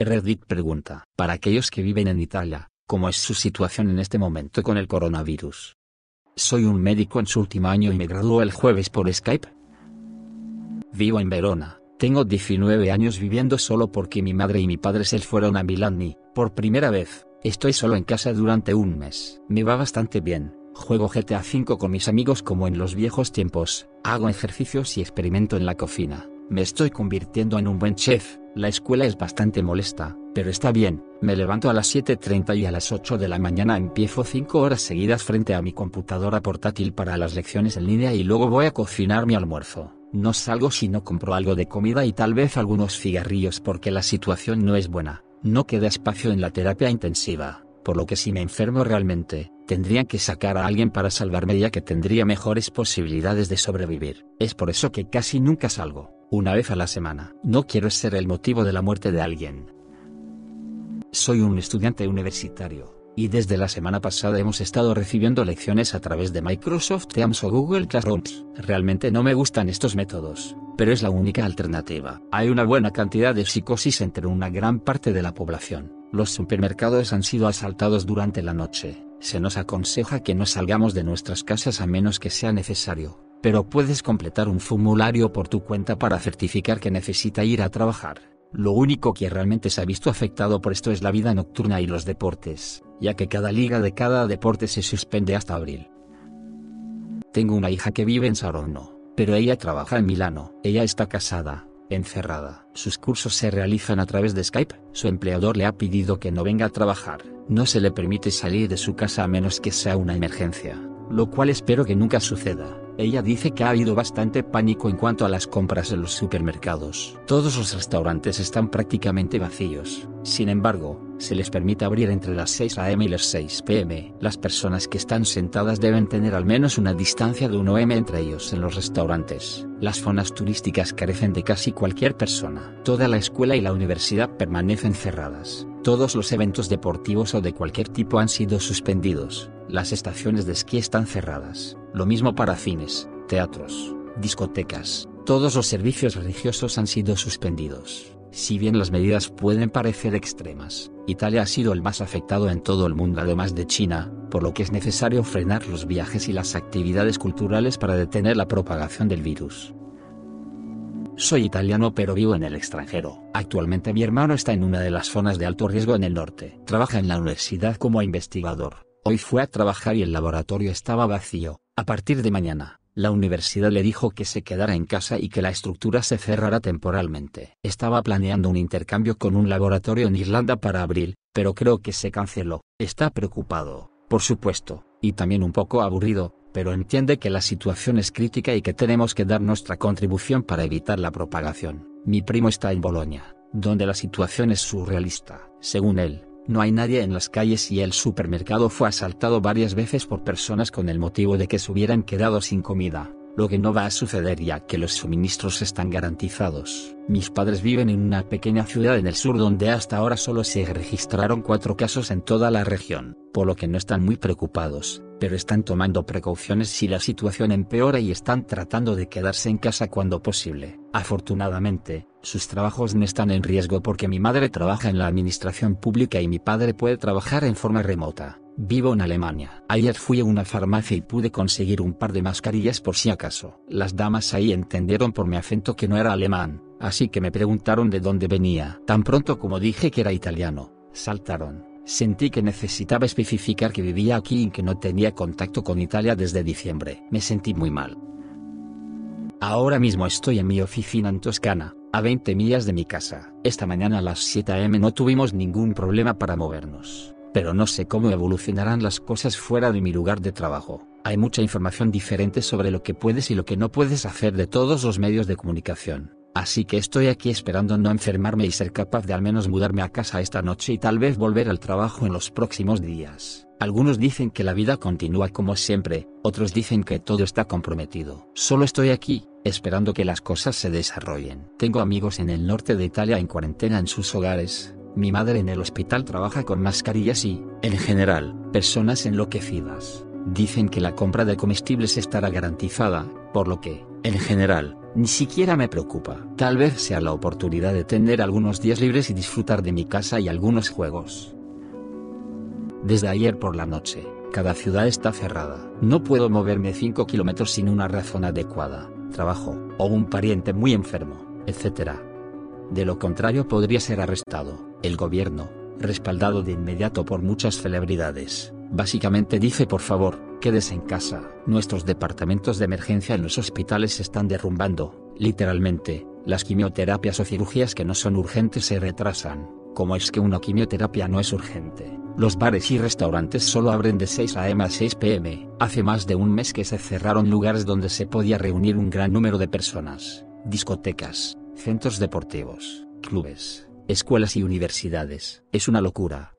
Reddit pregunta, para aquellos que viven en Italia, ¿cómo es su situación en este momento con el coronavirus? Soy un médico en su último año y me graduó el jueves por Skype. Vivo en Verona, tengo 19 años viviendo solo porque mi madre y mi padre se fueron a Milán y, por primera vez, estoy solo en casa durante un mes. Me va bastante bien, juego GTA V con mis amigos como en los viejos tiempos, hago ejercicios y experimento en la cocina. Me estoy convirtiendo en un buen chef, la escuela es bastante molesta, pero está bien, me levanto a las 7.30 y a las 8 de la mañana empiezo 5 horas seguidas frente a mi computadora portátil para las lecciones en línea y luego voy a cocinar mi almuerzo. No salgo si no compro algo de comida y tal vez algunos cigarrillos porque la situación no es buena. No queda espacio en la terapia intensiva, por lo que si me enfermo realmente, tendría que sacar a alguien para salvarme ya que tendría mejores posibilidades de sobrevivir. Es por eso que casi nunca salgo, una vez a la semana. No quiero ser el motivo de la muerte de alguien. Soy un estudiante universitario y desde la semana pasada hemos estado recibiendo lecciones a través de Microsoft Teams o Google Classrooms. Realmente no me gustan estos métodos, pero es la única alternativa. Hay una buena cantidad de psicosis entre una gran parte de la población. Los supermercados han sido asaltados durante la noche. Se nos aconseja que no salgamos de nuestras casas a menos que sea necesario, pero puedes completar un formulario por tu cuenta para certificar que necesita ir a trabajar. Lo único que realmente se ha visto afectado por esto es la vida nocturna y los deportes, ya que cada liga de cada deporte se suspende hasta abril. Tengo una hija que vive en Saronno, pero ella trabaja en Milano. Ella está casada, encerrada. Sus cursos se realizan a través de Skype. Su empleador le ha pedido que no venga a trabajar. No se le permite salir de su casa a menos que sea una emergencia, lo cual espero que nunca suceda. Ella dice que ha habido bastante pánico en cuanto a las compras en los supermercados. Todos los restaurantes están prácticamente vacíos. Sin embargo, se les permite abrir entre las 6 a.m. y las 6 p.m. Las personas que están sentadas deben tener al menos una distancia de 1 m entre ellos en los restaurantes. Las zonas turísticas carecen de casi cualquier persona. Toda la escuela y la universidad permanecen cerradas. Todos los eventos deportivos o de cualquier tipo han sido suspendidos. Las estaciones de esquí están cerradas. Lo mismo para cines, teatros, discotecas. Todos los servicios religiosos han sido suspendidos. Si bien las medidas pueden parecer extremas, Italia ha sido el más afectado en todo el mundo además de China, por lo que es necesario frenar los viajes y las actividades culturales para detener la propagación del virus. Soy italiano pero vivo en el extranjero. Actualmente mi hermano está en una de las zonas de alto riesgo en el norte. Trabaja en la universidad como investigador. Hoy fue a trabajar y el laboratorio estaba vacío. A partir de mañana, la universidad le dijo que se quedara en casa y que la estructura se cerrara temporalmente. Estaba planeando un intercambio con un laboratorio en Irlanda para abril, pero creo que se canceló. Está preocupado, por supuesto, y también un poco aburrido, pero entiende que la situación es crítica y que tenemos que dar nuestra contribución para evitar la propagación. Mi primo está en Bolonia, donde la situación es surrealista. Según él, no hay nadie en las calles y el supermercado fue asaltado varias veces por personas con el motivo de que se hubieran quedado sin comida lo que no va a suceder ya que los suministros están garantizados. Mis padres viven en una pequeña ciudad en el sur donde hasta ahora solo se registraron cuatro casos en toda la región, por lo que no están muy preocupados, pero están tomando precauciones si la situación empeora y están tratando de quedarse en casa cuando posible. Afortunadamente, sus trabajos no están en riesgo porque mi madre trabaja en la administración pública y mi padre puede trabajar en forma remota. Vivo en Alemania. Ayer fui a una farmacia y pude conseguir un par de mascarillas por si acaso. Las damas ahí entendieron por mi acento que no era alemán, así que me preguntaron de dónde venía. Tan pronto como dije que era italiano, saltaron. Sentí que necesitaba especificar que vivía aquí y que no tenía contacto con Italia desde diciembre. Me sentí muy mal. Ahora mismo estoy en mi oficina en Toscana, a 20 millas de mi casa. Esta mañana a las 7 am no tuvimos ningún problema para movernos pero no sé cómo evolucionarán las cosas fuera de mi lugar de trabajo. Hay mucha información diferente sobre lo que puedes y lo que no puedes hacer de todos los medios de comunicación. Así que estoy aquí esperando no enfermarme y ser capaz de al menos mudarme a casa esta noche y tal vez volver al trabajo en los próximos días. Algunos dicen que la vida continúa como siempre, otros dicen que todo está comprometido. Solo estoy aquí, esperando que las cosas se desarrollen. Tengo amigos en el norte de Italia en cuarentena en sus hogares, mi madre en el hospital trabaja con mascarillas y, en general, personas enloquecidas. Dicen que la compra de comestibles estará garantizada, por lo que, en general, ni siquiera me preocupa. Tal vez sea la oportunidad de tener algunos días libres y disfrutar de mi casa y algunos juegos. Desde ayer por la noche, cada ciudad está cerrada. No puedo moverme 5 kilómetros sin una razón adecuada, trabajo, o un pariente muy enfermo, etc. De lo contrario podría ser arrestado. El gobierno, respaldado de inmediato por muchas celebridades, básicamente dice por favor, quédese en casa. Nuestros departamentos de emergencia en los hospitales están derrumbando, literalmente, las quimioterapias o cirugías que no son urgentes se retrasan. ¿Cómo es que una quimioterapia no es urgente? Los bares y restaurantes solo abren de 6 am a 6 pm. Hace más de un mes que se cerraron lugares donde se podía reunir un gran número de personas. Discotecas, centros deportivos, clubes, escuelas y universidades. Es una locura.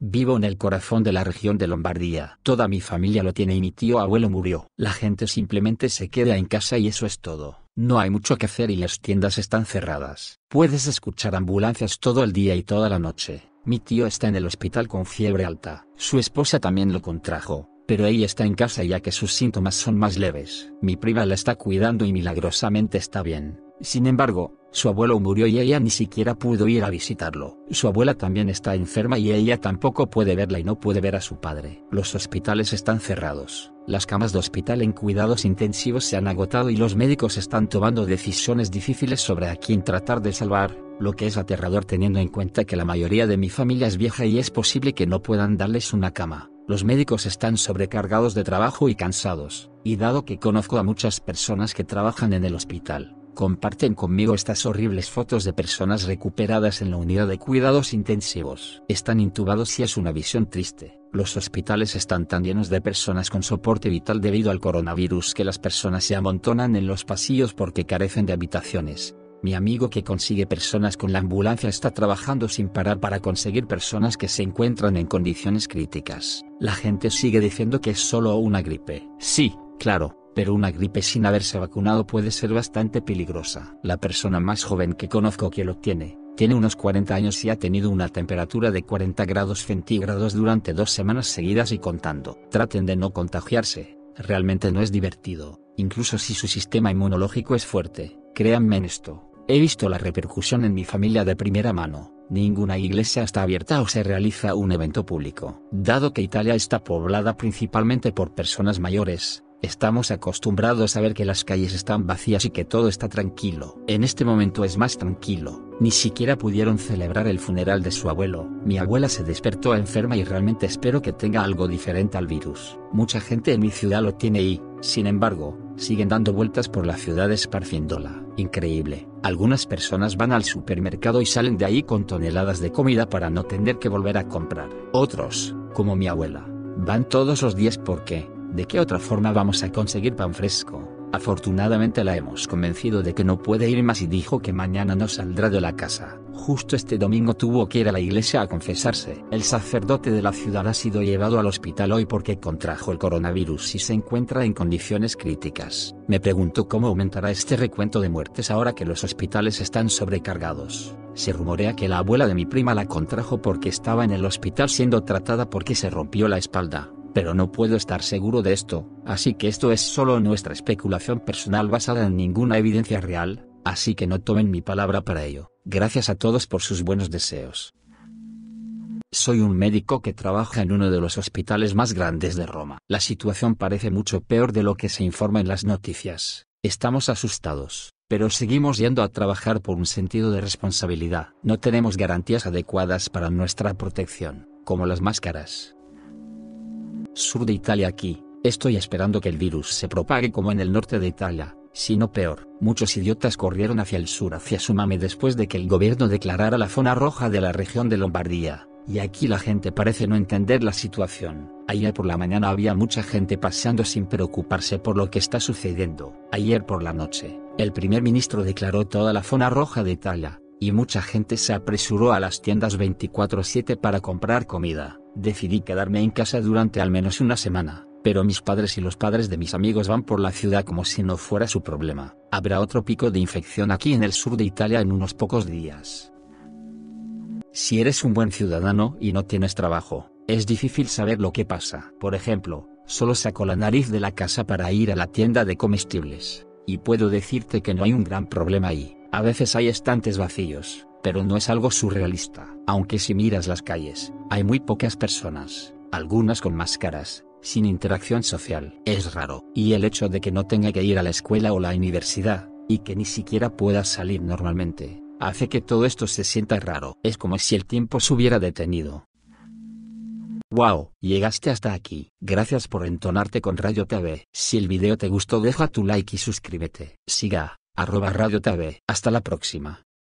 Vivo en el corazón de la región de Lombardía. Toda mi familia lo tiene y mi tío abuelo murió. La gente simplemente se queda en casa y eso es todo. No hay mucho que hacer y las tiendas están cerradas. Puedes escuchar ambulancias todo el día y toda la noche. Mi tío está en el hospital con fiebre alta. Su esposa también lo contrajo, pero ella está en casa ya que sus síntomas son más leves. Mi prima la está cuidando y milagrosamente está bien. Sin embargo, su abuelo murió y ella ni siquiera pudo ir a visitarlo. Su abuela también está enferma y ella tampoco puede verla y no puede ver a su padre. Los hospitales están cerrados. Las camas de hospital en cuidados intensivos se han agotado y los médicos están tomando decisiones difíciles sobre a quién tratar de salvar, lo que es aterrador teniendo en cuenta que la mayoría de mi familia es vieja y es posible que no puedan darles una cama. Los médicos están sobrecargados de trabajo y cansados, y dado que conozco a muchas personas que trabajan en el hospital, comparten conmigo estas horribles fotos de personas recuperadas en la unidad de cuidados intensivos. Están intubados y es una visión triste. Los hospitales están tan llenos de personas con soporte vital debido al coronavirus que las personas se amontonan en los pasillos porque carecen de habitaciones. Mi amigo que consigue personas con la ambulancia está trabajando sin parar para conseguir personas que se encuentran en condiciones críticas. La gente sigue diciendo que es solo una gripe. Sí, claro, pero una gripe sin haberse vacunado puede ser bastante peligrosa. La persona más joven que conozco que lo tiene, tiene unos 40 años y ha tenido una temperatura de 40 grados centígrados durante dos semanas seguidas y contando. Traten de no contagiarse, realmente no es divertido, incluso si su sistema inmunológico es fuerte, créanme en esto. He visto la repercusión en mi familia de primera mano. Ninguna iglesia está abierta o se realiza un evento público. Dado que Italia está poblada principalmente por personas mayores, Estamos acostumbrados a ver que las calles están vacías y que todo está tranquilo. En este momento es más tranquilo. Ni siquiera pudieron celebrar el funeral de su abuelo. Mi abuela se despertó enferma y realmente espero que tenga algo diferente al virus. Mucha gente en mi ciudad lo tiene y, sin embargo, siguen dando vueltas por la ciudad esparciéndola. Increíble. Algunas personas van al supermercado y salen de ahí con toneladas de comida para no tener que volver a comprar. Otros, como mi abuela, van todos los días porque, ¿De qué otra forma vamos a conseguir pan fresco? Afortunadamente la hemos convencido de que no puede ir más y dijo que mañana no saldrá de la casa. Justo este domingo tuvo que ir a la iglesia a confesarse. El sacerdote de la ciudad ha sido llevado al hospital hoy porque contrajo el coronavirus y se encuentra en condiciones críticas. Me pregunto cómo aumentará este recuento de muertes ahora que los hospitales están sobrecargados. Se rumorea que la abuela de mi prima la contrajo porque estaba en el hospital siendo tratada porque se rompió la espalda pero no puedo estar seguro de esto, así que esto es solo nuestra especulación personal basada en ninguna evidencia real, así que no tomen mi palabra para ello. Gracias a todos por sus buenos deseos. Soy un médico que trabaja en uno de los hospitales más grandes de Roma. La situación parece mucho peor de lo que se informa en las noticias. Estamos asustados, pero seguimos yendo a trabajar por un sentido de responsabilidad. No tenemos garantías adecuadas para nuestra protección, como las máscaras, sur de Italia aquí, estoy esperando que el virus se propague como en el norte de Italia, si no peor. Muchos idiotas corrieron hacia el sur hacia Sumame después de que el gobierno declarara la zona roja de la región de Lombardía, y aquí la gente parece no entender la situación. Ayer por la mañana había mucha gente paseando sin preocuparse por lo que está sucediendo. Ayer por la noche, el primer ministro declaró toda la zona roja de Italia, y mucha gente se apresuró a las tiendas 24/7 para comprar comida. Decidí quedarme en casa durante al menos una semana, pero mis padres y los padres de mis amigos van por la ciudad como si no fuera su problema. Habrá otro pico de infección aquí en el sur de Italia en unos pocos días. Si eres un buen ciudadano y no tienes trabajo, es difícil saber lo que pasa. Por ejemplo, solo saco la nariz de la casa para ir a la tienda de comestibles Y puedo decirte que no hay un gran problema ahí, a veces hay estantes vacíos, pero no es algo surrealista. Aunque si miras las calles, hay muy pocas personas, algunas con máscaras, sin interacción social. Es raro. Y el hecho de que no tenga que ir a la escuela o la universidad, y que ni siquiera pueda salir normalmente, hace que todo esto se sienta raro. Es como si el tiempo se hubiera detenido. Wow, llegaste hasta aquí. Gracias por entonarte con Radio TV. Si el video te gustó deja tu like y suscríbete. Siga, arroba Radio TV. Hasta la próxima.